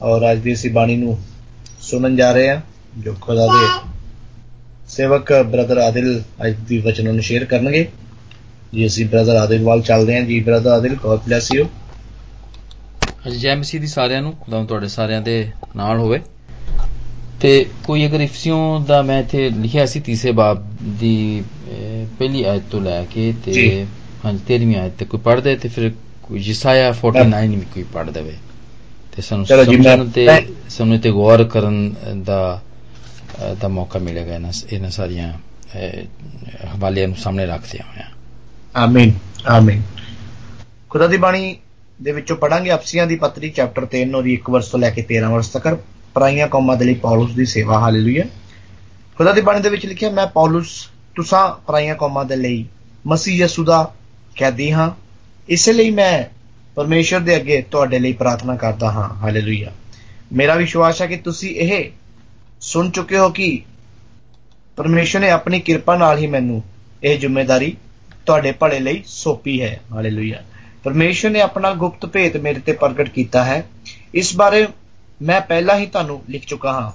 ਔਰ ਅੱਜ ਦੀ ਅਸੀਂ ਬਾਣੀ ਨੂੰ ਸੁਣਨ ਜਾ ਰਹੇ ਹਾਂ ਜੋ ਖੁਦਾ ਦੇ ਸੇਵਕ ਬ੍ਰਦਰ ਆਦਿਲ ਅੱਜ ਦੀ ਵਚਨ ਨੂੰ ਸ਼ੇਅਰ ਕਰਨਗੇ। ਜੀ ਅਸੀਂ ਬ੍ਰਦਰ ਆਦਿਲ ਵੱਲ ਚੱਲਦੇ ਹਾਂ। ਜੀ brother Adil God bless you ਹਾਂਜੀ ਜੈ ਮਸੀਹ ਦੀ ਸਾਰਿਆਂ ਨੂੰ ਖੁਦਾ ਤੁਹਾਡੇ ਸਾਰਿਆਂ ਦੇ ਨਾਲ ਹੋਵੇ। ਤੇ ਕੋਈ ਅਗਰ ਇਫਸੀਓਂ ਦਾ ਮੈਂ ਇੱਥੇ ਲਿਖਿਆ ਸੀ ਤੀਸਰੇ ਬਾਬ ਦੀ ਪਹਿਲੀ ਆਇਤ ਤੋਂ ਲੈ ਕੇ। ਤੇ ਹਾਂਜੀ 13ਵੀਂ ਆਇਤ ਤੇ ਕੋਈ ਪੜ੍ਹਦੇ ਤੇ ਫਿਰ ਕੋਈ ਜਿਸਾਇਆ 49 ਵੀ ਕੋਈ ਪੜ੍ਹ ਦੇਵੇ। ਤੇ ਸਾਨੂੰ ਸਮਝਣ ਤੇ ਸਾਨੂੰ ਤੇ ਗੌਰ ਕਰਨ ਦਾ ਦਾ ਮੌਕਾ ਮਿਲੇਗਾ ਇਹਨਾਂ ਇਹਨਾਂ ਸਾਰੀਆਂ ਅਹ, ਹਵਾਲਿਆਂ ਨੂੰ ਸਾਹਮਣੇ ਰੱਖਦੇ ਹੋਇਆ ਆਮੀਨ ਆਮੀਨ ਖੁਦਾ ਦੀ ਬਾਣੀ ਦੇ ਵਿੱਚੋਂ ਪੜਾਂਗੇ ਅਫਸੀਆਂ ਦੀ ਪੱਤਰੀ ਚੈਪਟਰ 3 ਉਹਦੀ 1 ਵਰਸ ਤੋਂ ਲੈ ਕੇ 13 ਵਰਸ ਤੱਕ। ਪਰਾਈਆਂ ਕੌਮਾਂ ਦੇ ਲਈ ਪੌਲਸ ਦੀ ਸੇਵਾ ਹਾਲੇਲੂਇਆ ਖੁਦਾ ਦੀ ਬਾਣੀ ਦੇ ਵਿੱਚ ਲਿਖਿਆ ਮੈਂ ਪੌਲਸ ਤੁਸਾਂ ਪਰਾਈਆਂ ਕੌਮਾਂ ਦੇ ਲਈ ਮਸੀਹ ਯਿਸੂ ਦਾ ਕੈਦੀ ਹਾਂ। ਇਸੇ ਲਈ ਮੈਂ ਪਰਮੇਸ਼ਰ ਦੇ ਅੱਗੇ ਤੁਹਾਡੇ ਲਈ ਪ੍ਰਾਰਥਨਾ ਕਰਦਾ ਹਾਂ। ਹਾਲੇਲੂਇਆ ਮੇਰਾ ਵਿਸ਼ਵਾਸ ਹੈ ਕਿ ਤੁਸੀਂ ਇਹ ਸੁਣ ਚੁੱਕੇ ਹੋ ਕਿ ਪਰਮੇਸ਼ਰ ਨੇ ਆਪਣੀ ਕਿਰਪਾ ਨਾਲ ਹੀ ਮੈਨੂੰ ਇਹ ਜ਼ਿੰਮੇਵਾਰੀ ਤੁਹਾਡੇ ਭਲੇ ਲਈ ਸੌਂਪੀ ਹੈ। ਹਾਲੇਲੂਇਆ ਪਰਮੇਸ਼ਰ ਨੇ ਆਪਣਾ ਗੁਪਤ ਭੇਤ ਮੇਰੇ ਤੇ ਪ੍ਰਗਟ ਕੀਤਾ ਹੈ। ਇਸ ਬਾਰੇ ਮੈਂ ਪਹਿਲਾਂ ਹੀ ਤੁਹਾਨੂੰ ਲਿਖ ਚੁੱਕਾ ਹਾਂ।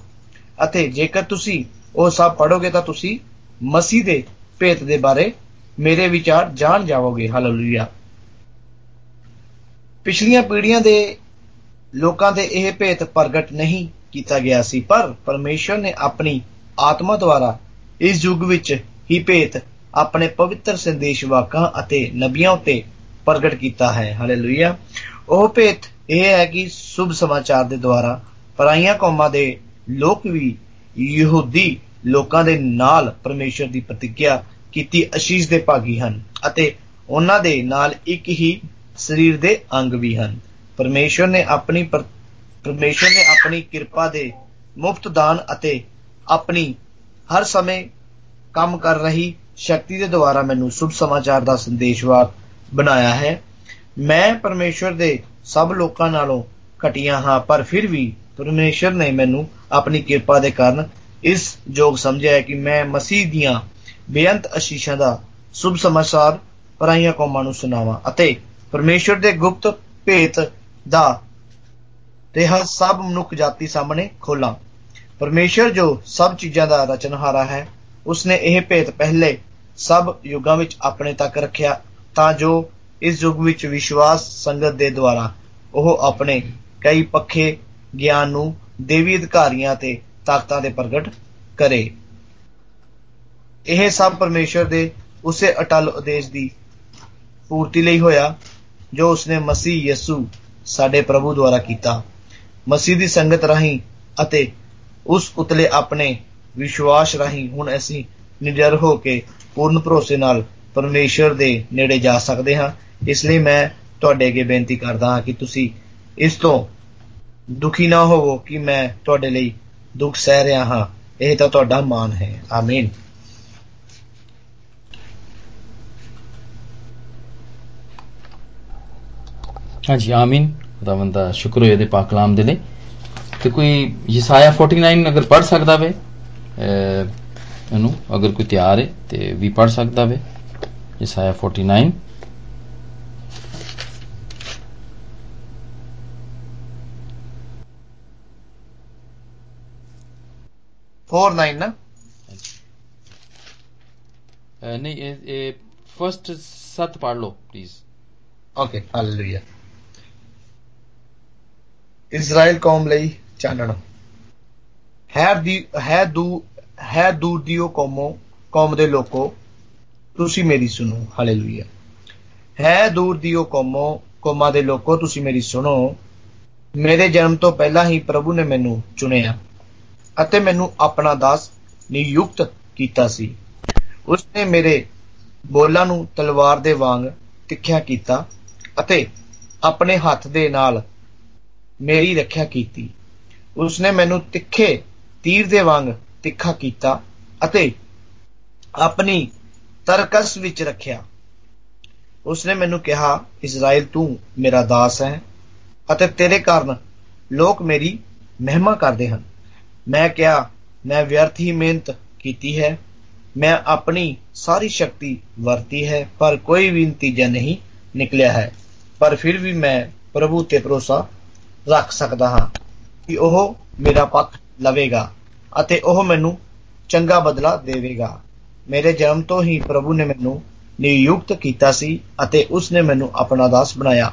ਅਤੇ ਜੇਕਰ ਤੁਸੀਂ ਉਹ ਸਭ ਪੜੋਗੇ ਤਾਂ ਤੁਸੀਂ ਮਸੀਹ ਦੇ ਭੇਤ ਦੇ ਬਾਰੇ ਮੇਰੇ ਵਿਚਾਰ ਜਾਣ ਜਾਵੋਗੇ। ਹਾਲੇਲੂਇਆ ਪਿਛਲੀਆਂ ਪੀੜ੍ਹੀਆਂ ਦੇ ਲੋਕਾਂ ਦੇ ਇਹ ਭੇਤ ਪ੍ਰਗਟ ਨਹੀਂ ਕੀਤਾ ਗਿਆ ਸੀ, ਪਰ ਪਰਮੇਸ਼ਰ ਨੇ ਆਪਣੀ ਆਤਮਾ ਦੁਆਰਾ ਇਸ ਯੁੱਗ ਵਿੱਚ ਹੀ ਭੇਤ ਆਪਣੇ ਪਵਿੱਤਰ ਸੰਦੇਸ਼ਵਾਕਾਂ ਅਤੇ ਨਬੀਆਂ ਉੱਤੇ ਪ੍ਰਗਟ ਕੀਤਾ ਹੈ। ਹਾਲੇਲੂਇਆ ਉਹ ਭੇਤ ਇਹ ਹੈ ਕਿ ਸ਼ੁਭ ਸਮਾਚਾਰ ਦੇ ਦੁਆਰਾ ਪਰਾਈਆਂ ਕੌਮਾਂ ਦੇ ਲੋਕ ਵੀ ਯਹੂਦੀ ਲੋਕਾਂ ਦੇ ਨਾਲ ਪਰਮੇਸ਼ਰ ਦੀ ਪ੍ਰਤੀਗਿਆ ਕੀਤੀ ਅਸ਼ੀਸ਼ ਦੇ ਭਾਗੀ ਹਨ ਅਤੇ ਉਹਨਾਂ ਦੇ ਨਾਲ ਇੱਕ ਹੀ ਸਰੀਰ ਦੇ ਅੰਗ ਵੀ ਹਨ। ਪਰਮੇਸ਼ਰ ਨੇ ਆਪਣੀ ਪਰ- ਪਰਮੇਸ਼ਰ ਨੇ ਆਪਣੀ ਕਿਰਪਾ ਦੇ ਮੁਫਤ ਦਾਨ ਅਤੇ ਆਪਣੀ ਹਰ ਸਮੇਂ ਕੰਮ ਕਰ ਰਹੀ ਸ਼ਕਤੀ ਦੇ ਦੁਆਰਾ ਮੈਨੂੰ ਸ਼ੁਭ ਸਮਾਚਾਰ ਦਾ ਸੰਦੇਸ਼ਵਾਕ ਬਣਾਇਆ ਹੈ। ਮੈਂ ਪਰਮੇਸ਼ਰ ਦੇ ਸਭ ਲੋਕਾਂ ਨਾਲੋਂ ਘਟੀਆ ਹਾਂ, ਪਰ ਫਿਰ ਵੀ ਪਰਮੇਸ਼ਰ ਨੇ ਮੈਨੂੰ ਆਪਣੀ ਕਿਰਪਾ ਦੇ ਕਾਰਨ ਇਸ ਯੋਗ ਸਮਝਿਆ ਹੈ ਕਿ ਮੈਂ ਮਸੀਹ ਦੀਆਂ ਬੇਅੰਤ ਅਸ਼ੀਸ਼ਾਂ ਦਾ ਸ਼ੁਭ ਸਮਾਚਾਰ ਪਰਾਈਆਂ ਕੌਮਾਂ ਨੂੰ ਸੁਣਾਵਾਂ ਅਤੇ ਪਰਮੇਸ਼ਰ ਦੇ ਗੁਪਤ ਭੇਤ ਦਾ ਰਿਹਾ ਸਭ ਮਨੁੱਖ ਜਾਤੀ ਸਾਹਮਣੇ ਖੋਲਾਂ। ਪਰਮੇਸ਼ਰ ਜੋ ਸਭ ਚੀਜ਼ਾਂ ਦਾ ਰਚਨਹਾਰਾ ਹੈ, ਉਸਨੇ ਇਹ ਭੇਤ ਪਹਿਲੇ ਸਭ ਯੁੱਗਾਂ ਵਿੱਚ ਆਪਣੇ ਤੱਕ ਰੱਖਿਆ, ਤਾਂ ਜੋ ਇਸ ਯੁੱਗ ਵਿੱਚ ਵਿਸ਼ਵਾਸ ਸੰਗਤ ਦੇ ਦੁਆਰਾ ਉਹ ਆਪਣੇ ਕਈ ਪੱਖੇ ਗਿਆਨ ਨੂੰ ਦੇਵੀ ਅਧਿਕਾਰੀਆਂ ਤੇ ਤਾਕਤਾਂ ਦੇ ਪ੍ਰਗਟ ਕਰੇ। ਇਹ ਸਭ ਪਰਮੇਸ਼ਰ ਦੇ ਉਸੇ ਅਟਲ ਉਦੇਸ਼ ਦੀ ਪੂਰਤੀ ਲਈ ਹੋਇਆ। ਜੋ ਉਸਨੇ ਮਸੀਹ ਯਿਸੂ ਸਾਡੇ ਪ੍ਰਭੂ ਦੁਆਰਾ ਕੀਤਾ। ਮਸੀਹ ਦੀ ਸੰਗਤ ਰਾਹੀਂ ਅਤੇ ਉਸ ਉਤਲੇ ਆਪਣੇ ਵਿਸ਼ਵਾਸ ਰਾਹੀਂ ਹੁਣ ਅਸੀਂ ਨਿਡਰ ਹੋ ਕੇ ਪੂਰਨ ਭਰੋਸੇ ਨਾਲ ਪਰਮੇਸ਼ਰ ਦੇ ਨੇੜੇ ਜਾ ਸਕਦੇ ਹਾਂ। ਇਸ ਲਈ ਮੈਂ ਤੁਹਾਡੇ ਅੱਗੇ ਬੇਨਤੀ ਕਰਦਾ ਹਾਂ ਕਿ ਤੁਸੀਂ ਇਸ ਤੋਂ ਦੁਖੀ ਨਾ ਹੋਵੋ ਕਿ ਮੈਂ ਤੁਹਾਡੇ ਲਈ ਦੁੱਖ ਸਹਿ ਰਿਹਾ ਹਾਂ। ਇਹ ਤਾਂ ਤੁਹਾਡਾ ਮਾਨ ਹੈ। ਆਮੀਨ। हाँ जी आमीन खुदा बंदा शुक्र हो पा कलाम दे तो कोई यसाया 49 अगर पढ़ सकता वे अगर कोई तैयार है तो भी पढ़ सकता वे यसाया 49 फोर नाइन ना? नहीं फ़र्स्ट सत पढ़ लो please okay hallelujah okay hallelujah Israel ਕੌਮ ਲਈ ਚਾਨਣ। ਹੈ ਦੀ, ਹੈ ਦੂ, ਹੈ ਦੂਰ ਦੀ ਉਹ ਕੌਮੋ, ਕੌਮ ਦੇ ਲੋਕੋ, ਤੁਸੀਂ ਮੇਰੀ ਸੁਣੋ। ਹਾਲੇਲੂਇਆ ਹੈ ਦੂਰ ਦੀ ਉਹ ਕੌਮੋ, ਕੌਮਾਂ ਦੇ ਲੋਕੋ, ਤੁਸੀਂ ਮੇਰੀ ਸੁਣੋ। ਮੇਰੇ ਜਨਮ ਤੋਂ ਪਹਿਲਾਂ ਹੀ ਪ੍ਰਭੂ ਨੇ ਮੈਨੂੰ ਚੁਣਿਆ ਅਤੇ ਮੈਨੂੰ ਆਪਣਾ ਦਾਸ ਨਿਯੁਕਤ ਕੀਤਾ ਸੀ। ਉਸਨੇ ਮੇਰੇ ਬੋਲਾਂ ਨੂੰ ਤਲਵਾਰ ਦੇ ਵਾਂਗ ਤਿੱਖਿਆ ਕੀਤਾ ਅਤੇ ਆਪਣੇ ਹੱਥ ਦੇ ਨਾਲ ਮੇਰੀ ਰੱਖਿਆ ਕੀਤੀ। ਉਸਨੇ ਮੈਨੂੰ ਤਿੱਖੇ ਤੀਰ ਦੇ ਵਾਂਗ ਤਿੱਖਾ ਕੀਤਾ ਅਤੇ ਆਪਣੀ ਤਰਕਸ ਵਿੱਚ ਰੱਖਿਆ। ਉਸਨੇ ਮੈਨੂੰ ਕਿਹਾ ਇਸਰਾਇਲ ਤੂੰ ਮੇਰਾ ਦਾਸ ਹੈ ਅਤੇ ਤੇਰੇ ਕਾਰਨ ਲੋਕ ਮੇਰੀ ਮਹਿਮਾ ਕਰਦੇ ਹਨ। ਮੈਂ ਕਿਹਾ, ਮੈਂ ਵਿਅਰਥ ਹੀ ਮਿਹਨਤ ਕੀਤੀ ਹੈ। ਮੈਂ ਆਪਣੀ ਸਾਰੀ ਸ਼ਕਤੀ ਵਰਤੀ ਹੈ, ਪਰ ਕੋਈ ਵੀ ਨਤੀਜਾ ਨਹੀਂ ਨਿਕਲਿਆ ਹੈ। ਪਰ ਫਿਰ ਵੀ ਮੈਂ ਪ੍ਰਭੂ ਤੇ ਭਰੋਸਾ ਰੱਖ ਸਕਦਾ ਹਾਂ ਕਿ ਉਹ ਮੇਰਾ ਪੱਖ ਲਵੇਗਾ ਅਤੇ ਉਹ ਮੈਨੂੰ ਚੰਗਾ ਬਦਲਾ ਦੇਵੇਗਾ। ਮੇਰੇ ਜਨਮ ਤੋਂ ਹੀ ਪ੍ਰਭੂ ਨੇ ਮੈਨੂੰ ਨਿਯੁਕਤ ਕੀਤਾ ਸੀ ਅਤੇ ਉਸ ਨੇ ਮੈਨੂੰ ਆਪਣਾ ਦਾਸ ਬਣਾਇਆ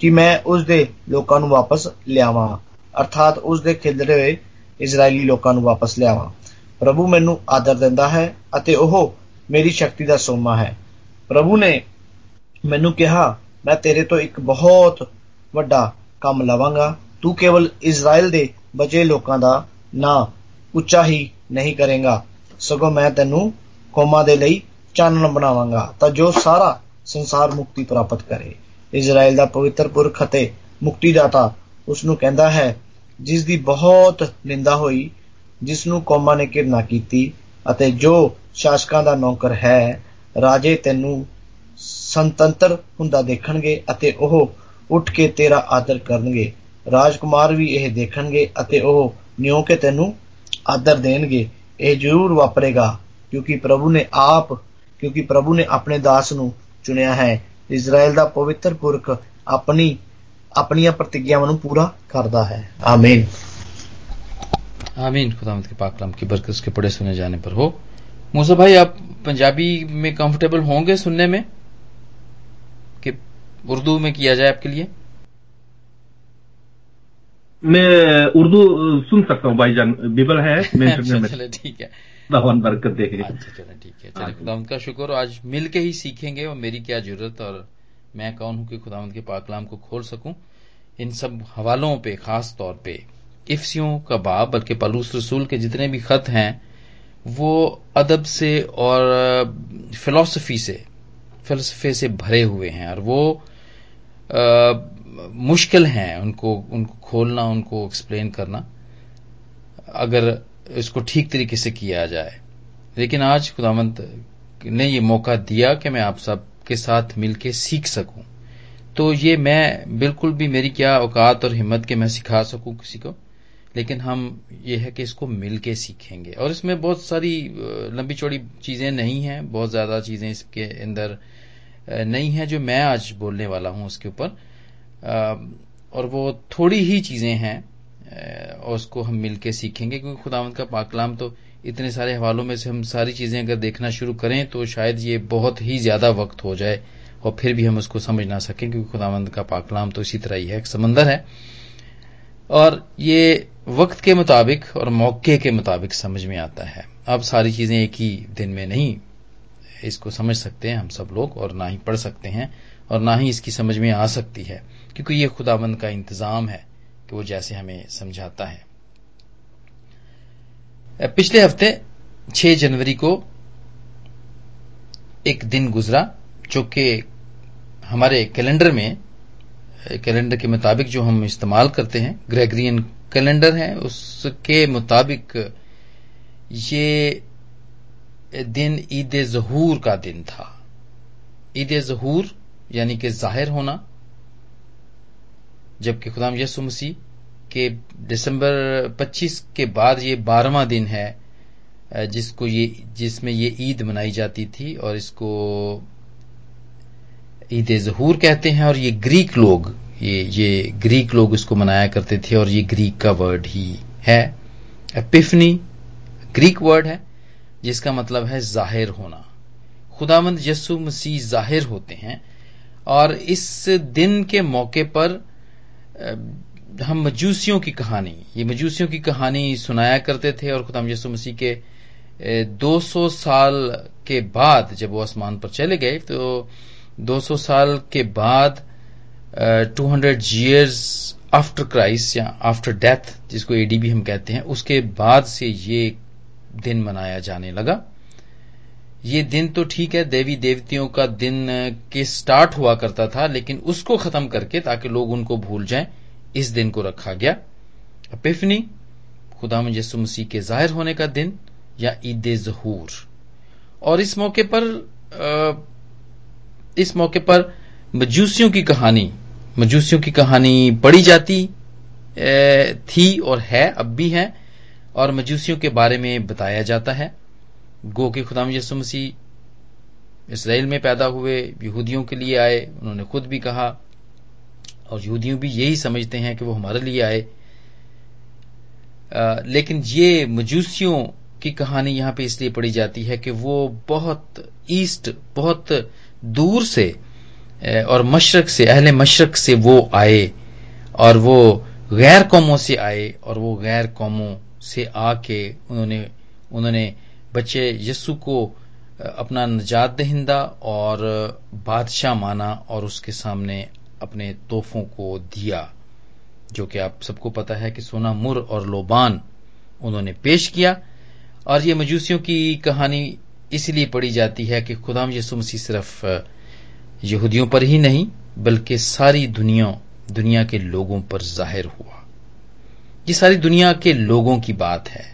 ਕਿ ਮੈਂ ਉਸ ਦੇ ਲੋਕਾਂ ਨੂੰ ਵਾਪਸ ਲਿਆਵਾਂ। ਅਰਥਾਤ ਉਸ ਦੇ ਖਿਲਰੇ ਹੋਏ ਇਜ਼ਰਾਈਲੀ ਲੋਕਾਂ ਨੂੰ ਵਾਪਸ ਲਿਆਵਾਂ। ਪ੍ਰਭੂ ਮੈਨੂੰ ਆਦਰ ਦਿੰਦਾ ਹੈ ਅਤੇ ਉਹ ਮੇਰੀ ਸ਼ਕਤੀ ਦਾ ਸੋਮਾ ਹੈ। ਪ੍ਰਭੂ ਨੇ ਮੈਨੂੰ ਕਿਹਾ, ਮੈਂ ਤੇਰੇ ਤੋਂ ਇੱਕ ਬਹੁਤ ਵੱਡਾ ਕੰਮ ਲਵਾਂਗਾ। ਤੂੰ ਕੇਵਲ ਇਜ਼ਰਾਈਲ ਦੇ ਬਚੇ ਲੋਕਾਂ ਦਾ ਨਾਂ ਉੱਚਾ ਹੀ ਨਹੀਂ ਕਰੇਗਾ। ਸਗੋਂ ਮੈਂ ਤੈਨੂੰ ਕੌਮਾਂ ਦੇ ਲਈ ਚਾਨਣ ਬਣਾਵਾਂਗਾ, ਤਾਂ ਜੋ ਸਾਰਾ ਸੰਸਾਰ ਮੁਕਤੀ ਪ੍ਰਾਪਤ ਕਰੇ। ਇਜ਼ਰਾਈਲ ਦਾ ਪਵਿੱਤਰ ਪੁਰਖ ਅਤੇ ਮੁਕਤੀਦਾਤਾ ਉਸ ਨੂੰ ਕਹਿੰਦਾ ਹੈ, ਜਿਸ ਦੀ ਬਹੁਤ ਨਿੰਦਾ ਹੋਈ, ਜਿਸ ਨੂੰ ਕੌਮਾਂ ਨੇ ਘਿਰਨਾ ਕੀਤੀ, ਅਤੇ ਜੋ ਸ਼ਾਸਕਾਂ ਦਾ ਨੌਕਰ ਹੈ, ਰਾਜੇ ਤੈਨੂੰ ਸੰਤੰਤਰ ਹੁੰਦਾ ਦੇਖਣਗੇ ਅਤੇ ਉਹ ਉੱਠ ਕੇ ਤੇਰਾ ਆਦਰ ਕਰਨਗੇ ਰਾਜਕੁਮਾਰ ਵੀ ਇਹ ਦੇਖਣਗੇ ਅਤੇ ਉਹ ਨਿਉ ਕੇ ਤੈਨੂੰ ਆਦਰ ਦੇਣਗੇ ਇਹ ਜ਼ਰੂਰ ਵਾਪਰੇਗਾ ਕਿਉਂਕਿ ਪ੍ਰਭੂ ਨੇ ਆਪ ਕਿਉਂਕਿ ਪ੍ਰਭੂ ਨੇ ਆਪਣੇ ਦਾਸ ਨੂੰ ਚੁਣਿਆ ਹੈ ਇਜ਼ਰਾਈਲ ਦਾ ਪਵਿੱਤਰ ਪੁਰਖ ਆਪਣੀ अपनी प्रतिज्ञाओं पूरा करता है आमीन आमीन खुदामद के पाक कलाम की बरकत उसके पढ़े सुने जाने पर हो मूसा भाई आप पंजाबी में कंफर्टेबल होंगे सुनने में कि उर्दू में किया जाए आपके लिए? मैं उर्दू सुन सकता हूँ भाईजान। बिबल है अच्छा चले ठीक है। भगवान बरकत दे। अच्छा चले ठीक है। चले खुदावंत का शुक्र आज मिल के ही सीखेंगे और मेरी क्या ज़रूरत और मैं कौन हूँ कि खुदावंत के पाकलाम को खोल सकूँ? इन सब हवालों पे खास तौर पे इफ्सियों का बाब बल्कि पलूस रसूल के जितने भी खत हैं वो अदब से और फिलॉसफी से फिलसफे से भरे हुए हैं और वो मुश्किल हैं उनको उनको खोलना, उनको एक्सप्लेन करना, अगर इसको ठीक तरीके से किया जाए। लेकिन आज खुदावंत ने ये मौका दिया कि मैं आप सब के साथ मिलके सीख सकूँ। तो ये मैं बिल्कुल भी मेरी क्या औकात और हिम्मत के मैं सिखा सकूँ किसी को? लेकिन हम ये है कि इसको मिलके सीखेंगे। और इसमें बहुत सारी लंबी चौड़ी चीज़ें नहीं हैं, बहुत ज़्यादा चीज़ें इसके अंदर नहीं है जो मैं आज बोलने वाला हूँ उसके ऊपर। और वो थोड़ी ही चीज़ें हैं और उसको हम मिलके सीखेंगे, क्योंकि खुदावंत का पाकलाम तो इतने सारे हवालों में से हम सारी चीज़ें अगर देखना शुरू करें तो शायद ये बहुत ही ज़्यादा वक्त हो जाए, और फिर भी हम उसको समझ ना सकें, क्योंकि खुदावंद का पाकलाम तो इसी तरह ही है, एक समंदर है। और ये वक्त के मुताबिक और मौके के मुताबिक समझ में आता है। अब सारी चीज़ें एक ही दिन में नहीं इसको समझ सकते हैं हम सब लोग और ना ही पढ़ सकते हैं और ना ही इसकी समझ में आ सकती है, क्योंकि ये खुदाबंद का इंतज़ाम है कि वो जैसे हमें समझाता है। पिछले हफ़्ते 6 जनवरी को एक दिन गुजरा जो कि हमारे कैलेंडर में कैलेंडर के मुताबिक जो हम इस्तेमाल करते हैं, ग्रेगरियन कैलेंडर है, उसके मुताबिक ये दिन ईद जहूर का दिन था। ईद जहूर यानी कि ज़ाहिर होना, जबकि खुदाम यसु मसीह के दिसंबर 25 के बाद ये बारहवा दिन है जिसको ये, जिसमें ये ईद मनाई जाती थी और इसको ईद जहूर कहते हैं और ये ग्रीक लोग, ये ये ग्रीक लोग इसको मनाया करते थे और ये ग्रीक का वर्ड ही है। एपिफनी, ग्रीक वर्ड है। जिसका मतलब है ज़ाहिर होना। खुदामंद यसु मसीह ज़ाहिर होते हैं और इस दिन के मौके पर हम मजूसियों की कहानी, ये मजूसियों की कहानी सुनाया करते थे और खुदाम यसु मसीह के 200 साल के बाद जब वो आसमान पर चले गए तो 200 साल के बाद two hundred years after Christ या आफ्टर डेथ जिसको एडीबी हम कहते हैं, उसके बाद से ये दिन मनाया जाने लगा। ये दिन तो ठीक है देवी देवतियों का दिन के स्टार्ट हुआ करता था लेकिन उसको खत्म करके ताकि लोग उनको भूल जाएँ इस दिन को रखा गया। अपिफनी खुदाम यसु मसीह के ज़ाहिर होने का दिन या ईद जहूर। और इस मौके पर आ, इस मौके पर मजूसियों की कहानी मजूसियों की कहानी पढ़ी जाती थी और है अब भी है। और मजूसियों के बारे में बताया जाता है। गो के खुदाम यसु मसीह इसराइल में पैदा हुए यहूदियों के लिए आए उन्होंने खुद भी कहा और यहूदियों भी यही समझते हैं कि वो हमारे लिए आए। आ, लेकिन ये मजूसियों की कहानी यहाँ पे इसलिए पढ़ी जाती है कि वो बहुत ईस्ट बहुत दूर से और मशरक से अहले मशरक से वो आए और वो गैर कौमों से आए और वो गैर कौमों से आके उन्होंने उन्होंने बच्चे यस्सु को अपना नजात दहिंदा और बादशाह माना और उसके सामने अपने तोहफों को दिया, जो कि आप सबको पता है कि सोना, मुर और लोबान उन्होंने पेश किया। और ये मजूसियों की कहानी इसलिए पढ़ी जाती है कि खुदाम यसु मसीह सिर्फ़ यहूदियों पर ही नहीं, बल्कि सारी दुनिया दुनिया के लोगों पर ज़ाहिर हुआ। ये सारी दुनिया के लोगों की बात है।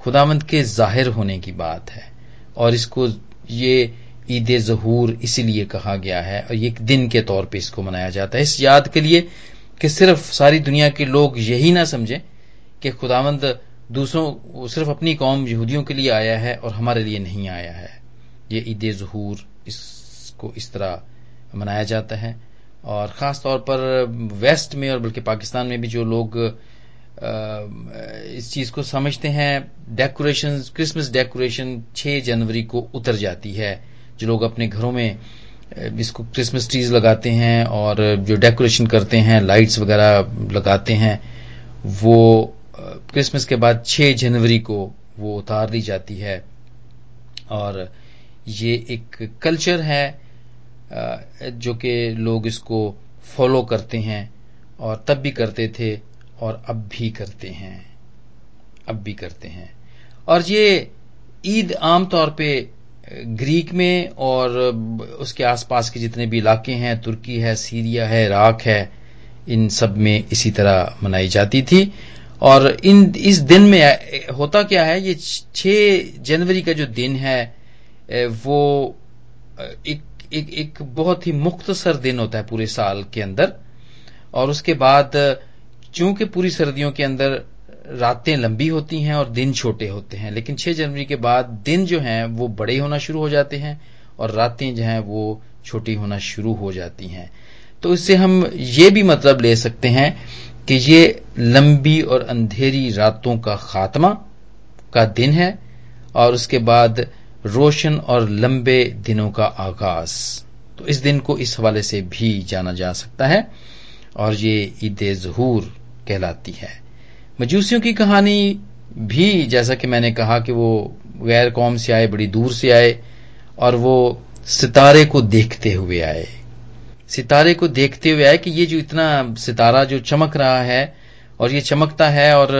खुदामंद के ज़ाहिर होने की बात है। और इसको ये ईद जहूर इसीलिए कहा गया है और एक दिन के तौर पे इसको मनाया जाता है। इस याद के लिए कि सिर्फ़ सारी दुनिया के लोग यही ना समझें कि खुदामंद दूसरों, सिर्फ़ अपनी कौम यहूदियों के लिए आया है और हमारे लिए नहीं आया है। ये ईद जहूर इसको इस तरह मनाया जाता है। और ख़ास तौर पर वेस्ट में और बल्कि पाकिस्तान में भी जो लोग इस चीज़ को समझते हैं। डेकोरेशन क्रिसमस डेकोरेशन 6 जनवरी को उतर जाती है। जो लोग अपने घरों में इसको क्रिसमस ट्रीज लगाते हैं और जो डेकोरेशन करते हैं लाइट्स वगैरह लगाते हैं, वो क्रिसमस के बाद 6 जनवरी को वो उतार दी जाती है। और ये एक कल्चर है जो कि लोग इसको फॉलो करते हैं और तब भी करते थे। और अब भी करते हैं। अब भी करते हैं। और ये ईद आमतौर पे ग्रीक में और उसके आसपास के जितने भी इलाके हैं, तुर्की है, सीरिया है, इराक है, इन सब में इसी तरह मनाई जाती थी। और इन, इस दिन में होता क्या है, ये 6 जनवरी का जो दिन है वो एक एक एक बहुत ही मुख्तसर दिन होता है पूरे साल के अंदर। और उसके बाद चूँकि पूरी सर्दियों के अंदर रातें लंबी होती हैं और दिन छोटे होते हैं, लेकिन 6 जनवरी के बाद दिन जो हैं वो बड़े होना शुरू हो जाते हैं और रातें जो हैं वो छोटी होना शुरू हो जाती हैं। तो इससे हम ये भी मतलब ले सकते हैं कि ये लंबी और अंधेरी रातों का खात्मा का दिन है और उसके बाद रोशन और लंबे दिनों का आगाज़। तो इस दिन को इस हवाले से भी जाना जा सकता है और ये ईद जहूर कहलाती है। मजूसियों की कहानी भी जैसा कि मैंने कहा कि वो गैर कौम से आए, बड़ी दूर से आए और वो सितारे को देखते हुए आए। सितारे को देखते हुए आए कि ये जो इतना सितारा जो चमक रहा है और ये चमकता है और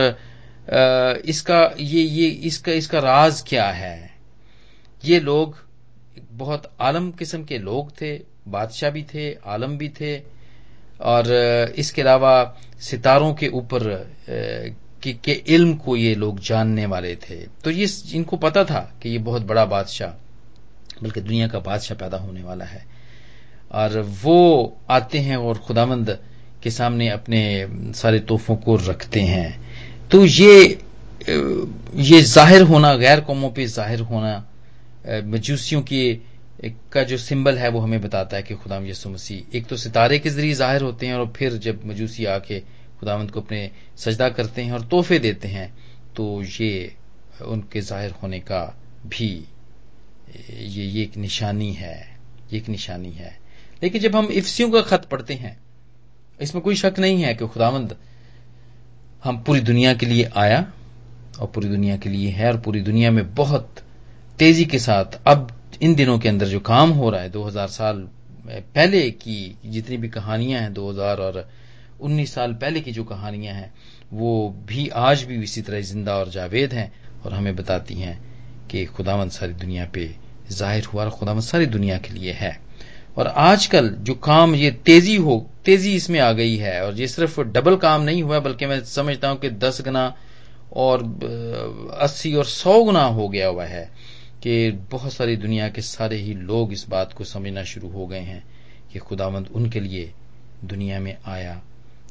इसका, ये ये, इसका इसका राज क्या है? ये लोग बहुत आलम किस्म के लोग थे, बादशाह भी थे, आलम भी थे और इसके अलावा सितारों के ऊपर के, के इल्म को ये लोग जानने वाले थे। तो ये इनको पता था कि ये बहुत बड़ा बादशाह बल्कि दुनिया का बादशाह पैदा होने वाला है। और वो आते हैं और खुदामंद के सामने अपने सारे तोहफों को रखते हैं। तो ये ये ज़ाहिर होना गैर कौमों पे ज़ाहिर होना मजूसियों की का जो सिंबल है वो हमें बताता है कि खुदाम यसु मसीह, एक तो सितारे के ज़रिए ज़ाहिर होते हैं और फिर जब मजूसी आके खुदावंत को अपने सजदा करते हैं और तोहफे देते हैं तो ये उनके ज़ाहिर होने का भी ये ये एक निशानी है, ये एक निशानी है। लेकिन जब हम इफ्सियों का खत पढ़ते हैं, इसमें कोई शक नहीं है कि खुदावंद हम पूरी दुनिया के लिए आया और पूरी दुनिया के लिए है और पूरी दुनिया में बहुत तेज़ी के साथ अब इन दिनों के अंदर जो काम हो रहा है 2000 साल पहले की जितनी भी कहानियाँ हैं 2000 और 19 साल पहले की जो कहानियाँ हैं, वो भी आज भी इसी तरह ज़िंदा और जावेद हैं और हमें बताती हैं कि खुदावंद सारी दुनिया पे ज़ाहिर हुआ और खुदावंद सारी दुनिया के लिए है। और आजकल जो काम ये तेज़ी हो, तेज़ी इसमें आ गई है और ये सिर्फ़ डबल काम नहीं हुआ, बल्कि मैं समझता हूँ कि दस गुना और अस्सी और सौ गुना हो गया हुआ है। कि बहुत सारी दुनिया के सारे ही लोग इस बात को समझना शुरू हो गए हैं कि खुदावंद उनके लिए दुनिया में आया।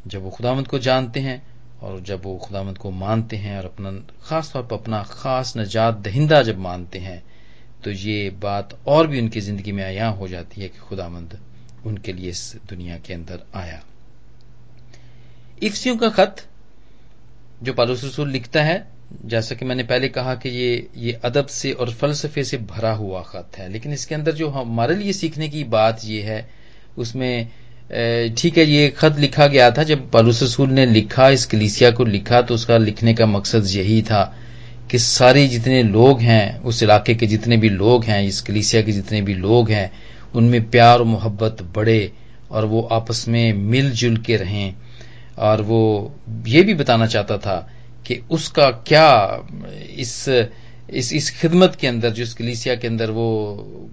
जब वो खुदावंद को जानते हैं और जब वो खुदावंद को मानते हैं और अपना खास तौर पर अपना खास नजात दहिंदा जब मानते हैं तो ये बात और भी उनकी ज़िंदगी में आया हो जाती है कि खुदामंद उनके लिए इस दुनिया के अंदर आया। इफ्सियों का खत, जो पालूस रसूल लिखता है जैसा कि मैंने पहले कहा कि ये ये अदब से और फलसफे से भरा हुआ खत है, लेकिन इसके अंदर जो हमारे लिए सीखने की बात ये है, उसमें ठीक है, ये खत लिखा गया था, जब पालूस रसूल ने लिखा, इस कलीसिया को लिखा तो उसका लिखने का मकसद यही था कि सारे जितने लोग हैं, उस इलाके के जितने भी लोग हैं, इस कलीसिया के जितने भी लोग हैं, उनमें प्यार और मोहब्बत बढ़े और वो आपस में मिलजुल के रहें। और वो ये भी बताना चाहता था कि उसका क्या इस इस इस खिदमत के अंदर, जो इस कलीसिया के अंदर वो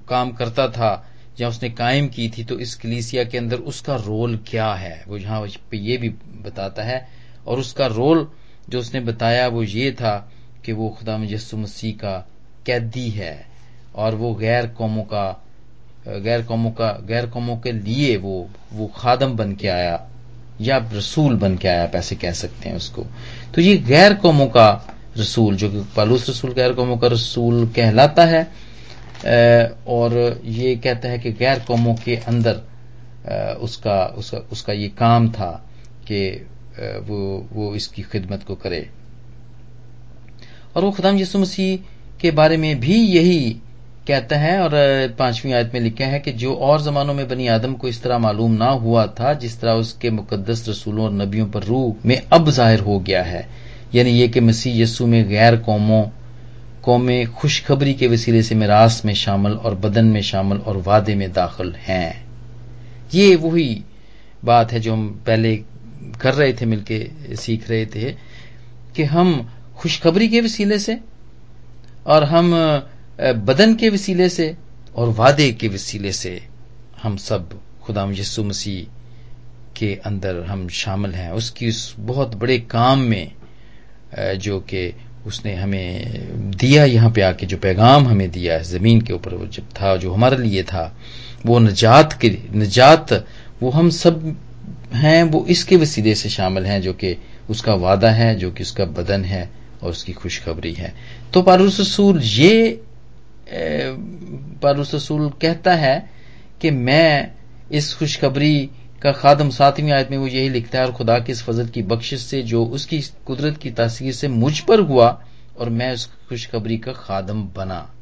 काम करता था जहाँ उसने कायम की थी तो इस कलीसिया के अंदर उसका रोल क्या है? वो यहाँ पे ये भी बताता है। और उसका रोल जो उसने बताया, वो ये था कि वो खुदा यसु मसीह का कैदी है। और वो गैर कौमों का, गैर कौमों का, गैर कौमों के लिए वो वो खादम बन के आया, या रसूल बन के आया, आप ऐसे कह सकते हैं उसको। तो ये गैर कौमों का रसूल, जो कि पालूस रसूल, गैर कौमों का रसूल कहलाता है और ये कहता है कि गैर कौमों के अंदर उसका उसका उसका ये काम था कि वो वो इसकी खिदमत को करे। और वो खुदाम यसु मसीह के बारे में भी यही कहता हैं और पांचवी आयत में लिखा है कि जो और जमानों में बनी आदम को इस तरह मालूम ना हुआ था, जिस तरह उसके मुकदस रसूलों और नबियों पर रूह में अब ज़ाहिर हो गया है। यानी ये कि मसीह यस्सु में गैर कौमों, कौमें खुशखबरी के वसीले से मिरास में शामिल और बदन में शामिल और वादे में दाखिल हैं। ये वही बात है जो हम पहले कर रहे थे, मिलके सीख रहे थे कि हम खुशखबरी के वसीले से और हम बदन के वसीले से और वादे के वसीले से हम सब खुदाम यसु मसीह के अंदर हम शामिल हैं। उसकी उस बहुत बड़े काम में जो कि उसने हमें दिया यहाँ पे आके, जो पैगाम हमें दिया है, ज़मीन के ऊपर वो जब था, जो हमारे लिए था, वो नजात के, नजात, वो हम सब हैं, वो इसके वसीले से शामिल हैं, जो कि उसका वादा है, जो कि उसका बदन है और उसकी खुशखबरी है। तो पारूस ये पारूस रसूल कहता है कि मैं इस खुशखबरी का खादम सातवीं आयत में वो यही लिखता है, और खुदा की इस फजल की बख्शिश से, जो उसकी कुदरत की तासीर से मुझ पर हुआ, और मैं उस खुशखबरी का खादम बना।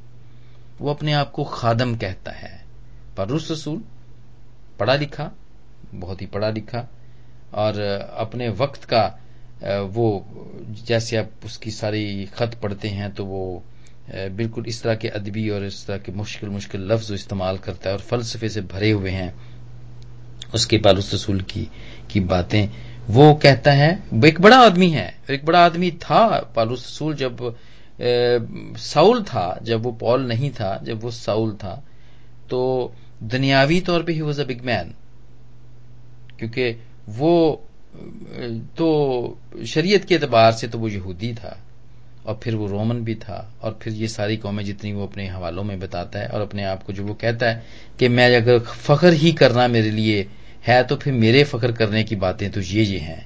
वो अपने आप को खादम कहता है। पारूस रसूल पढ़ा लिखा, बहुत ही पढ़ा लिखा, और अपने वक्त का वो जैसे आप उसकी सारी खत पढ़ते हैं तो वो बिल्कुल इस तरह के अदबी और इस तरह के मुश्किल मुश्किल लफ्ज इस्तेमाल करता है और फलसफे से भरे हुए हैं। उसके पालूस रसूल की की बातें। वो कहता है, वो एक बड़ा आदमी है एक बड़ा आदमी था पालूस रसूल जब साउल था, जब वो पॉल नहीं था, जब वो साउल था। तो दुनियावी तौर पे ही वॉज़ अ बिग मैन क्योंकि वो तो शरीयत के एतबार से तो वो यहूदी था। और फिर वो रोमन भी था और फिर ये सारी कौमें जितनी वो अपने हवालों में बताता है और अपने आप को जो वो कहता है कि मैं अगर फख्र ही करना मेरे लिए है तो फिर मेरे फख्र करने की बातें तो ये ये हैं।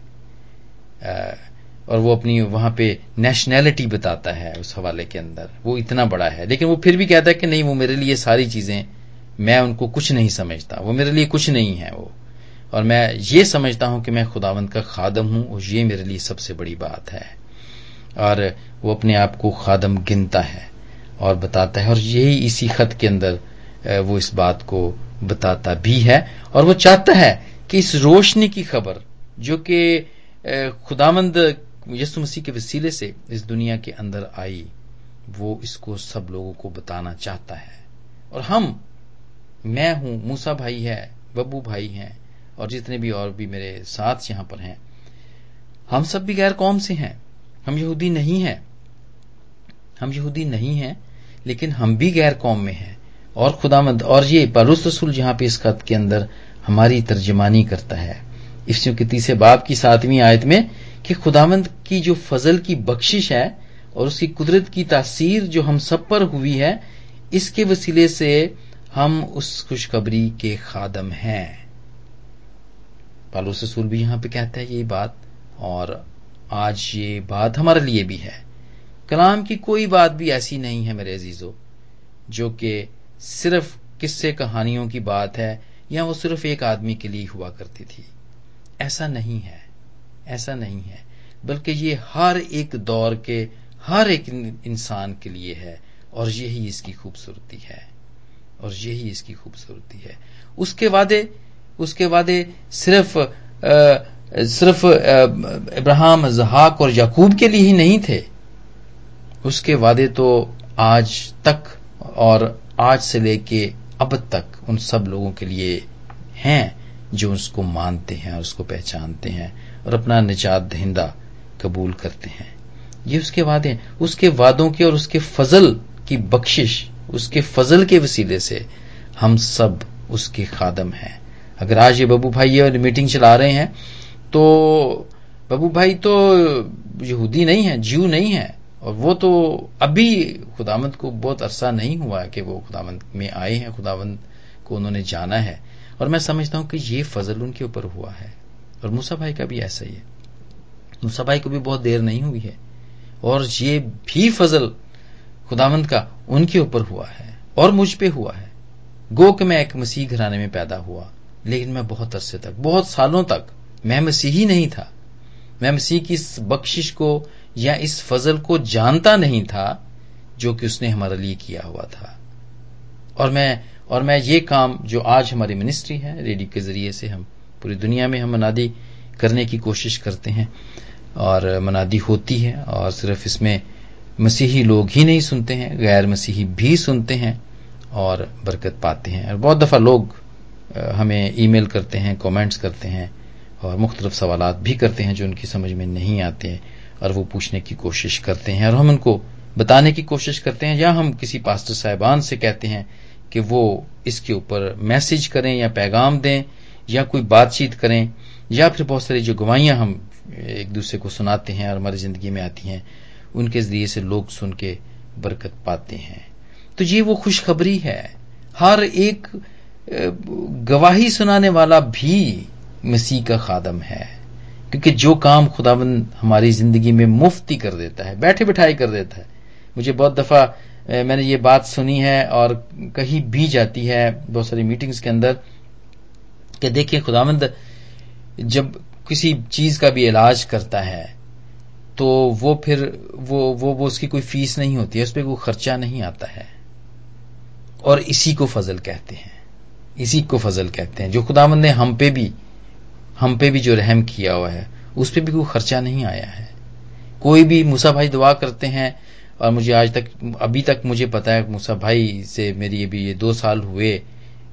और वो अपनी वहाँ पे नेशनैलिटी बताता है उस हवाले के अंदर। वो इतना बड़ा है। लेकिन वो फिर भी कहता है कि नहीं, वो मेरे लिए सारी चीज़ें, मैं उनको कुछ नहीं समझता। वो मेरे लिए कुछ नहीं है वो। और मैं ये समझता हूँ कि मैं खुदावंत का खादम हूँ और ये मेरे लिए सबसे बड़ी बात है। और वो अपने आप को खादम गिनता है और बताता है और यही इसी खत के अंदर वो इस बात को बताता भी है और वो चाहता है कि इस रोशनी की खबर जो कि खुदामंद यसु मसीह के वसीले से इस दुनिया के अंदर आई, वो इसको सब लोगों को बताना चाहता है। और हम, मैं हूँ, मूसा भाई है, बब्बू भाई हैं और जितने भी और भी मेरे साथ यहाँ पर हैं, हम सब भी गैर कौम से हैं। हम यहूदी नहीं हैं। हम यहूदी नहीं हैं, लेकिन हम भी गैर कौम में हैं। और खुदामंद, और ये परुस रसूल जहाँ पे इस खत के अंदर हमारी तर्जमानी करता है। इफ्सियों के तीसरे बाब की सातवीं आयत में कि खुदामंद की जो फजल की बख्शिश है और उसकी कुदरत की तासीर जो हम सब पर हुई है, इसके वसीले से हम उस खुशखबरी के खादम हैं। पालूस रसूल भी यहाँ पे कहता है यही बात, और आज ये बात हमारे लिए भी है। कलाम की कोई बात भी ऐसी नहीं है मेरे अजीजों जो कि सिर्फ़ किस्से कहानियों की बात है या वो सिर्फ़ एक आदमी के लिए हुआ करती थी। ऐसा नहीं है ऐसा नहीं है बल्कि ये हर एक दौर के हर एक इंसान के लिए है और यही इसकी खूबसूरती है और यही इसकी खूबसूरती है। उसके वादे उसके वादे सिर्फ़ आ, सिर्फ़ इब्राहिम जहाक और याकूब के लिए ही नहीं थे। उसके वादे तो आज तक और आज से लेके अब तक उन सब लोगों के लिए हैं जो उसको मानते हैं और उसको पहचानते हैं और अपना निजात दहिंदा कबूल करते हैं। ये उसके वादे हैं। उसके वादों के और उसके फजल की बख्शिश, उसके फजल के वसीले से हम सब उसके खादम हैं। अगर आज ये बबू भाई ये मीटिंग चला रहे हैं तो बबू भाई तो यहूदी नहीं है जीव नहीं है। और वो तो अभी खुदावंत को बहुत अरसा नहीं हुआ कि वो खुदावंत में आए हैं, खुदावंत को उन्होंने जाना है। और मैं समझता हूँ कि ये फजल उनके ऊपर हुआ है। और मूसा भाई का भी ऐसा ही है। मूसा भाई को भी बहुत देर नहीं हुई है। और ये भी फजल खुदावंत का उनके ऊपर हुआ है और मुझ पे हुआ है। गो कि मैं एक मसीह घराने में पैदा हुआ, लेकिन मैं बहुत अरसे तक, बहुत सालों तक मैं मसीही नहीं था। मैं मसीह की इस बख्शिश को या इस फजल को जानता नहीं था, जो कि उसने हमारे लिए किया हुआ था। और मैं और मैं ये काम जो आज हमारी मिनिस्ट्री है, रेडियो के ज़रिए से हम पूरी दुनिया में हम मनादी करने की कोशिश करते हैं, और मनादी होती है, और सिर्फ़ इसमें मसीही लोग ही नहीं सुनते हैं, गैर मसीही भी सुनते हैं, और बरकत पाते हैं। और बहुत दफ़ा लोग हमें ईमेल करते हैं कमेंट्स करते हैं और मुख्तलिफ़ सवाल भी करते हैं जो उनकी समझ में नहीं आते हैं और वो पूछने की कोशिश करते हैं। और हम उनको बताने की कोशिश करते हैं या हम किसी पास्टर साहिबान से कहते हैं कि वो इसके ऊपर मैसेज करें या पैगाम दें या कोई बातचीत करें या फिर बहुत सारी जो गवाहियाँ हम एक दूसरे को सुनाते हैं और हमारी ज़िंदगी में आती हैं, उनके ज़रिए से लोग सुन के बरकत पाते हैं। तो ये वो खुशखबरी है। हर एक गवाही सुनाने वाला भी मसीह का खादम है। क्योंकि जो काम खुदाबंद हमारी ज़िंदगी में मुफ्ती कर देता है, बैठे बिठाई कर देता है। मुझे बहुत दफ़ा मैंने ये बात सुनी है और कहीं भी जाती है, बहुत सारी मीटिंग्स के अंदर, कि देखिए खुदाबंद जब किसी चीज़ का भी इलाज करता है तो वो फिर, वो वो वो उसकी कोई फ़ीस नहीं होती है, उस पर कोई खर्चा नहीं आता है। और इसी को फजल कहते हैं। इसी को फजल कहते हैं, जो खुदावंद ने हम पे भी हम पे भी जो रहम किया हुआ है उस पर भी कोई खर्चा नहीं आया है। कोई भी मूसा भाई दुआ करते हैं और मुझे आज तक अभी तक मुझे पता है मूसा भाई से मेरी अभी ये दो साल हुए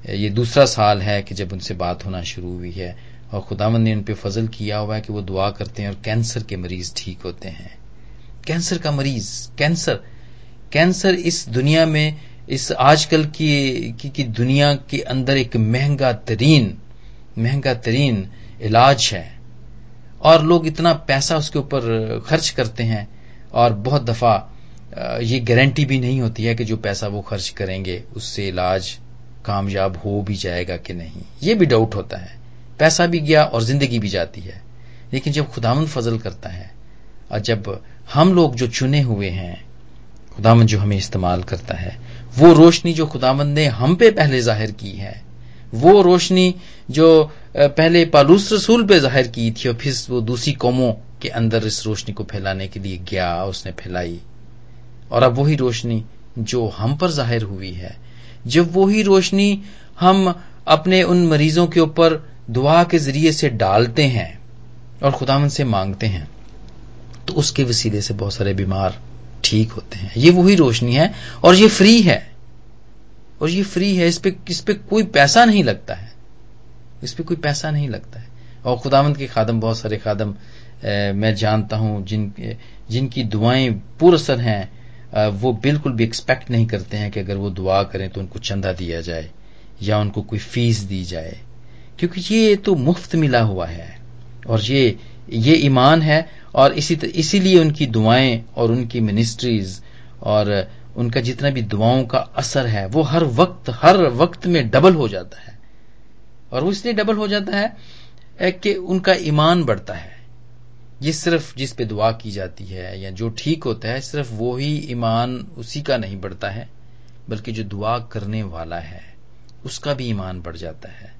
ये दूसरा साल है कि जब उनसे बात होना शुरू हुई है और खुदावन ने उन पर फजल किया हुआ है कि वो दुआ करते हैं और कैंसर के मरीज़ ठीक होते हैं। कैंसर का मरीज़ कैंसर कैंसर इस दुनिया में इस आजकल की, की, की दुनिया के अंदर एक महँगा तरीन महँगा तरीन इलाज है। और लोग इतना पैसा उसके ऊपर खर्च करते हैं और बहुत दफ़ा ये गारंटी भी नहीं होती है कि जो पैसा वो खर्च करेंगे, उससे इलाज कामयाब हो भी जाएगा कि नहीं। ये भी डाउट होता है। पैसा भी गया और ज़िंदगी भी जाती है। लेकिन जब खुदामंद फजल करता है और जब हम लोग जो चुने हुए हैं, खुदामंद जो हमें इस्तेमाल करता है, वो रोशनी जो खुदामंद ने हम पे पहले ज़ाहिर की है वो रोशनी जो पहले पालूस रसूल पे ज़ाहिर की थी और फिर वो दूसरी कौमों के अंदर इस रोशनी को फैलाने के लिए गया उसने फैलाई। और अब वही रोशनी जो हम पर ज़ाहिर हुई है। जब वही रोशनी हम अपने उन मरीजों के ऊपर दुआ के ज़रिए से डालते हैं और खुदावन से मांगते हैं तो उसके वसीले से बहुत सारे बीमार ठीक होते हैं। ये वही रोशनी है और ये फ्री है। और ये फ्री है, इस पे इस पे कोई पैसा नहीं लगता है। इस पे कोई पैसा नहीं लगता है। और खुदावंत के खादम, बहुत सारे खादम मैं जानता हूँ, जिन, जिनकी दुआएँ पुरअसर हैं वो बिल्कुल भी एक्सपेक्ट नहीं करते हैं कि अगर वो दुआ करें तो उनको चंदा दिया जाए, या उनको कोई फ़ीस दी जाए। क्योंकि ये तो मुफ़्त मिला हुआ है, और ये ये ईमान है, और इसी इसीलिए उनकी दुआएँ और उनकी मिनिस्ट्रीज और उनका जितना भी दुआओं का असर है, वो हर वक्त हर वक्त में डबल हो जाता है। और वो इसलिए डबल हो जाता है कि उनका ईमान बढ़ता है। ये सिर्फ़ जिस पे दुआ की जाती है या जो ठीक होता है, सिर्फ़ वो ही ईमान उसी का नहीं बढ़ता है, बल्कि जो दुआ करने वाला है, उसका भी ईमान बढ़ जाता है।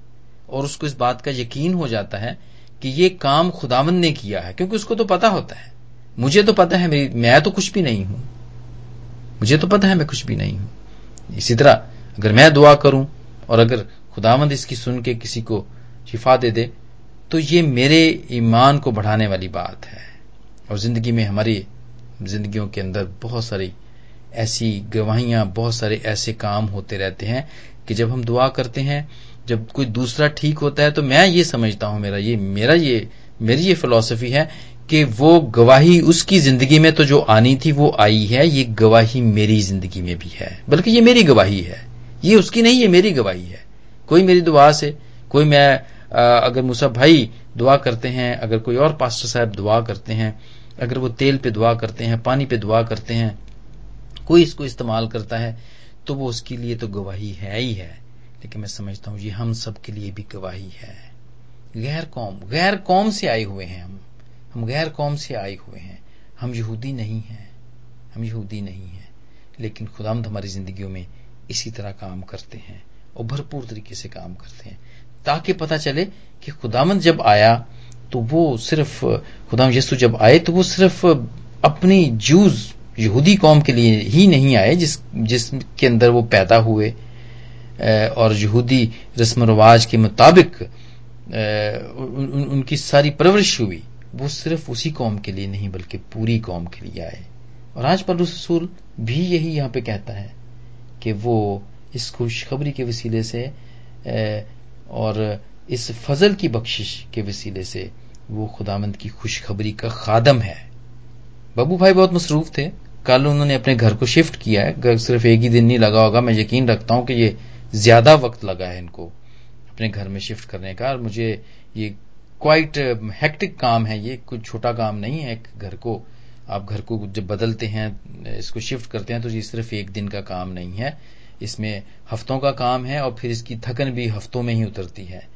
और उसको इस बात का यकीन हो जाता है कि ये काम खुदावंद ने किया है, क्योंकि उसको तो पता होता है। मुझे तो पता है मैं तो कुछ भी नहीं हूँ। मुझे तो पता है मैं कुछ भी नहीं हूँ। इसी तरह, अगर मैं दुआ करूँ और अगर खुदावंद इसकी सुन के किसी को शिफा दे दे तो ये मेरे ईमान को बढ़ाने वाली बात है। और ज़िंदगी में हमारी जिंदगियों के अंदर बहुत सारी ऐसी गवाहियाँ, बहुत सारे ऐसे काम होते रहते हैं कि जब हम दुआ करते हैं, जब कोई दूसरा ठीक होता है तो मैं ये समझता हूँ, मेरा ये मेरा ये, मेरी ये फिलॉसफी है कि वो गवाही उसकी ज़िंदगी में तो जो आनी थी वो आई है, ये गवाही मेरी ज़िंदगी में भी है। बल्कि ये मेरी गवाही है। ये उसकी नहीं, ये मेरी गवाही है। कोई मेरी दुआ से, कोई मैं अगर मूसा भाई दुआ करते हैं, अगर कोई और पास्टर साहब दुआ करते हैं, अगर वो तेल पे दुआ करते हैं, पानी पे दुआ करते हैं, कोई इसको इस्तेमाल करता है तो वो उसके लिए तो गवाही है ही है। लेकिन मैं समझता हूँ, ये हम सब के लिए भी गवाही है। गैर कौम गैर कौम से आए हुए हैं हम। हम गैर कौम से आए हुए हैं। हम यहूदी नहीं हैं। हम यहूदी नहीं हैं। लेकिन खुदामद हमारी जिंदगियों में इसी तरह काम करते हैं और भरपूर तरीके से काम करते हैं। ताकि पता चले कि खुदामंद जब आया तो वो सिर्फ़ खुदाम यस्सु जब आए तो वो सिर्फ़ अपनी जूज यहूदी कौम के लिए ही नहीं आए जिस जिसके अंदर वो पैदा हुए। और यहूदी रस्म रवाज के मुताबिक उन, उनकी सारी परवरिश हुई। वो सिर्फ़ उसी कौम के लिए नहीं, बल्कि पूरी कौम के लिए आए। और आज रसूल भी यही यहाँ पे कहता है कि वो इस खुशखबरी के वसीले से और इस फजल की बख्शिश के वसीले से वो खुदामंद की खुशखबरी का खादम है। बबू भाई बहुत मसरूफ थे। कल उन्होंने अपने घर को शिफ्ट किया है। घर सिर्फ़ एक ही दिन नहीं लगा होगा। मैं यकीन रखता हूँ कि ये ज़्यादा वक्त लगा है इनको अपने घर में शिफ्ट करने का। और मुझे ये क्वाइट हेक्टिक काम है ये कुछ छोटा काम नहीं है एक घर को। आप घर को जब बदलते हैं इसको शिफ्ट करते हैं तो ये सिर्फ़ एक दिन का काम नहीं है। इसमें हफ्तों का काम है और फिर इसकी थकन भी हफ्तों में ही उतरती है।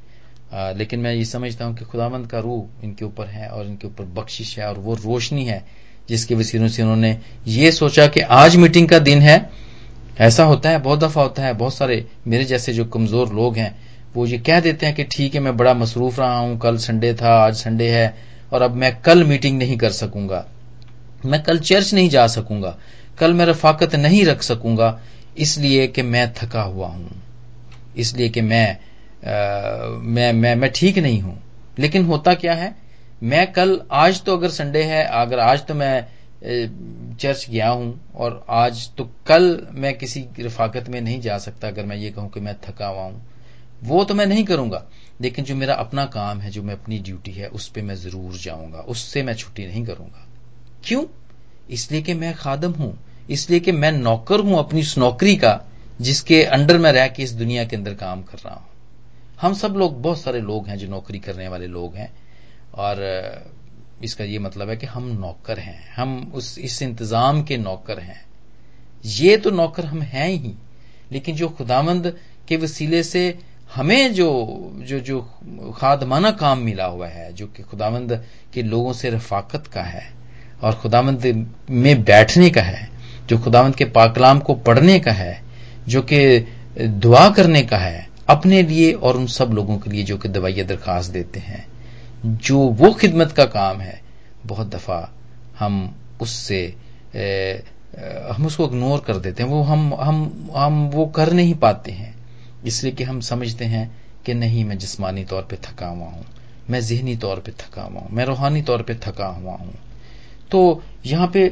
आ, लेकिन मैं ये समझता हूँ कि खुदावंद का रूह इनके ऊपर है और इनके ऊपर बख्शिश है और वो रोशनी है जिसके वसीलों से उन्होंने ये सोचा कि आज मीटिंग का दिन है। ऐसा होता है बहुत दफ़ा होता है बहुत सारे मेरे जैसे जो कमज़ोर लोग हैं वो ये कह देते हैं कि ठीक है मैं बड़ा मसरूफ रहा हूँ कल संडे था आज संडे है और अब मैं कल मीटिंग नहीं कर सकूँगा। मैं कल चर्च नहीं जा सकूँगा। कल मैं रफाकत नहीं रख सकूँगा इसलिए कि मैं थका हुआ हूँ। इसलिए कि मैं आ, मैं मैं मैं ठीक नहीं हूँ। लेकिन होता क्या है? मैं कल आज तो अगर संडे है अगर आज तो मैं चर्च गया हूँ और आज तो कल मैं किसी रफाकत में नहीं जा सकता अगर मैं ये कहूँ कि मैं थका हुआ हूँ। वो तो मैं नहीं करूँगा। लेकिन जो मेरा अपना काम है, जो मैं अपनी ड्यूटी है, उस पर मैं ज़रूर जाऊँगा। उससे मैं छुट्टी नहीं करूँगा। क्यों? इसलिए कि मैं खादम हूँ। इसलिए कि मैं नौकर हूँ अपनी उस नौकरी का, जिसके अंडर में रह के इस दुनिया के अंदर काम कर रहा हूँ। हम सब लोग, बहुत सारे लोग हैं जो नौकरी करने वाले लोग हैं। और इसका ये मतलब है कि हम नौकर हैं। हम उस, इस इंतज़ाम के नौकर हैं। ये तो नौकर हम हैं ही। लेकिन जो खुदामंद के वसीले से हमें जो जो जो खादमाना काम मिला हुआ है, जो कि खुदामंद के लोगों से रफाकत का है, और खुदामंद में बैठने का है, जो खुदावंत के पाकलाम को पढ़ने का है, जो कि दुआ करने का है, अपने लिए और उन सब लोगों के लिए जो कि दवाइया दरखास्त देते हैं, जो वो खिदमत का काम है, बहुत दफ़ा हम उससे हम उसको इग्नोर कर देते हैं, वो हम हम हम वो कर नहीं पाते हैं। इसलिए कि हम समझते हैं कि नहीं, मैं जिस्मानी तौर पे थका हुआ हूँ, मैं जहनी तौर पे थका हुआ हूँ, मैं रूहानी तौर पे थका हुआ हूँ। तो यहाँ पे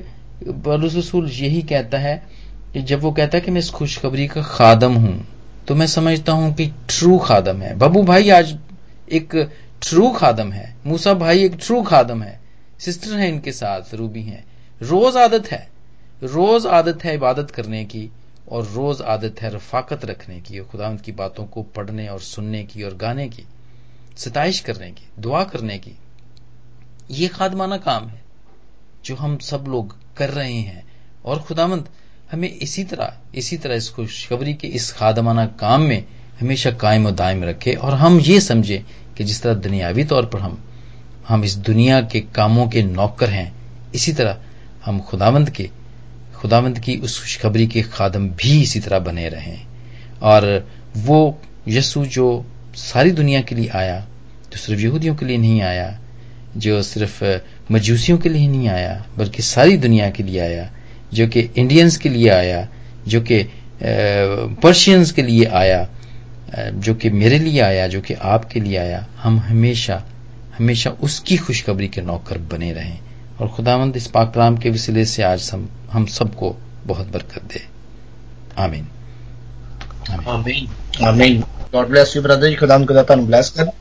रसूल यही कहता है कि जब वो कहता है कि मैं इस खुशखबरी का खादम हूँ तो मैं समझता हूँ कि ट्रू खादम है। बबू भाई आज एक ट्रू खादम है, मूसा भाई एक ट्रू खादम है, सिस्टर है इनके साथ, रूबी है। रोज आदत है, रोज आदत है इबादत करने की। और रोज आदत है रफाकत रखने की और खुदा की बातों को पढ़ने और सुनने की और गाने की, सिताइश करने की, दुआ करने की। ये खादमाना काम है जो हम सब लोग कर रहे हैं। और खुदामंद हमें इसी तरह इसी तरह इस खुशखबरी के इस खादमाना काम में हमेशा कायम और दायम रखे और हम ये समझे कि जिस तरह दुनियावी तौर पर हम हम इस दुनिया के कामों के नौकर हैं, इसी तरह हम खुदावंद के खुदावंद की उस खुशखबरी के खादम भी इसी तरह बने रहें। और वो यसु जो सारी दुनिया के लिए आया, जो सिर्फ़ यहूदियों के लिए नहीं आया, जो सिर्फ़ मजूसियों के लिए नहीं आया, बल्कि सारी दुनिया के लिए आया, जो कि इंडियंस के लिए आया, जो कि पर्शियंस के लिए आया जो कि मेरे लिए आया, जो कि आपके लिए आया, हम हमेशा हमेशा उसकी खुशखबरी के नौकर बने रहें। और खुदावंद, इस पाकलाम के वसीले से आज हम हम सबको बहुत बरकत दे। आमीन। आमीन। आमीन। गॉड ब्लेस यू ब्रदर खुदा को ब्लेस करें।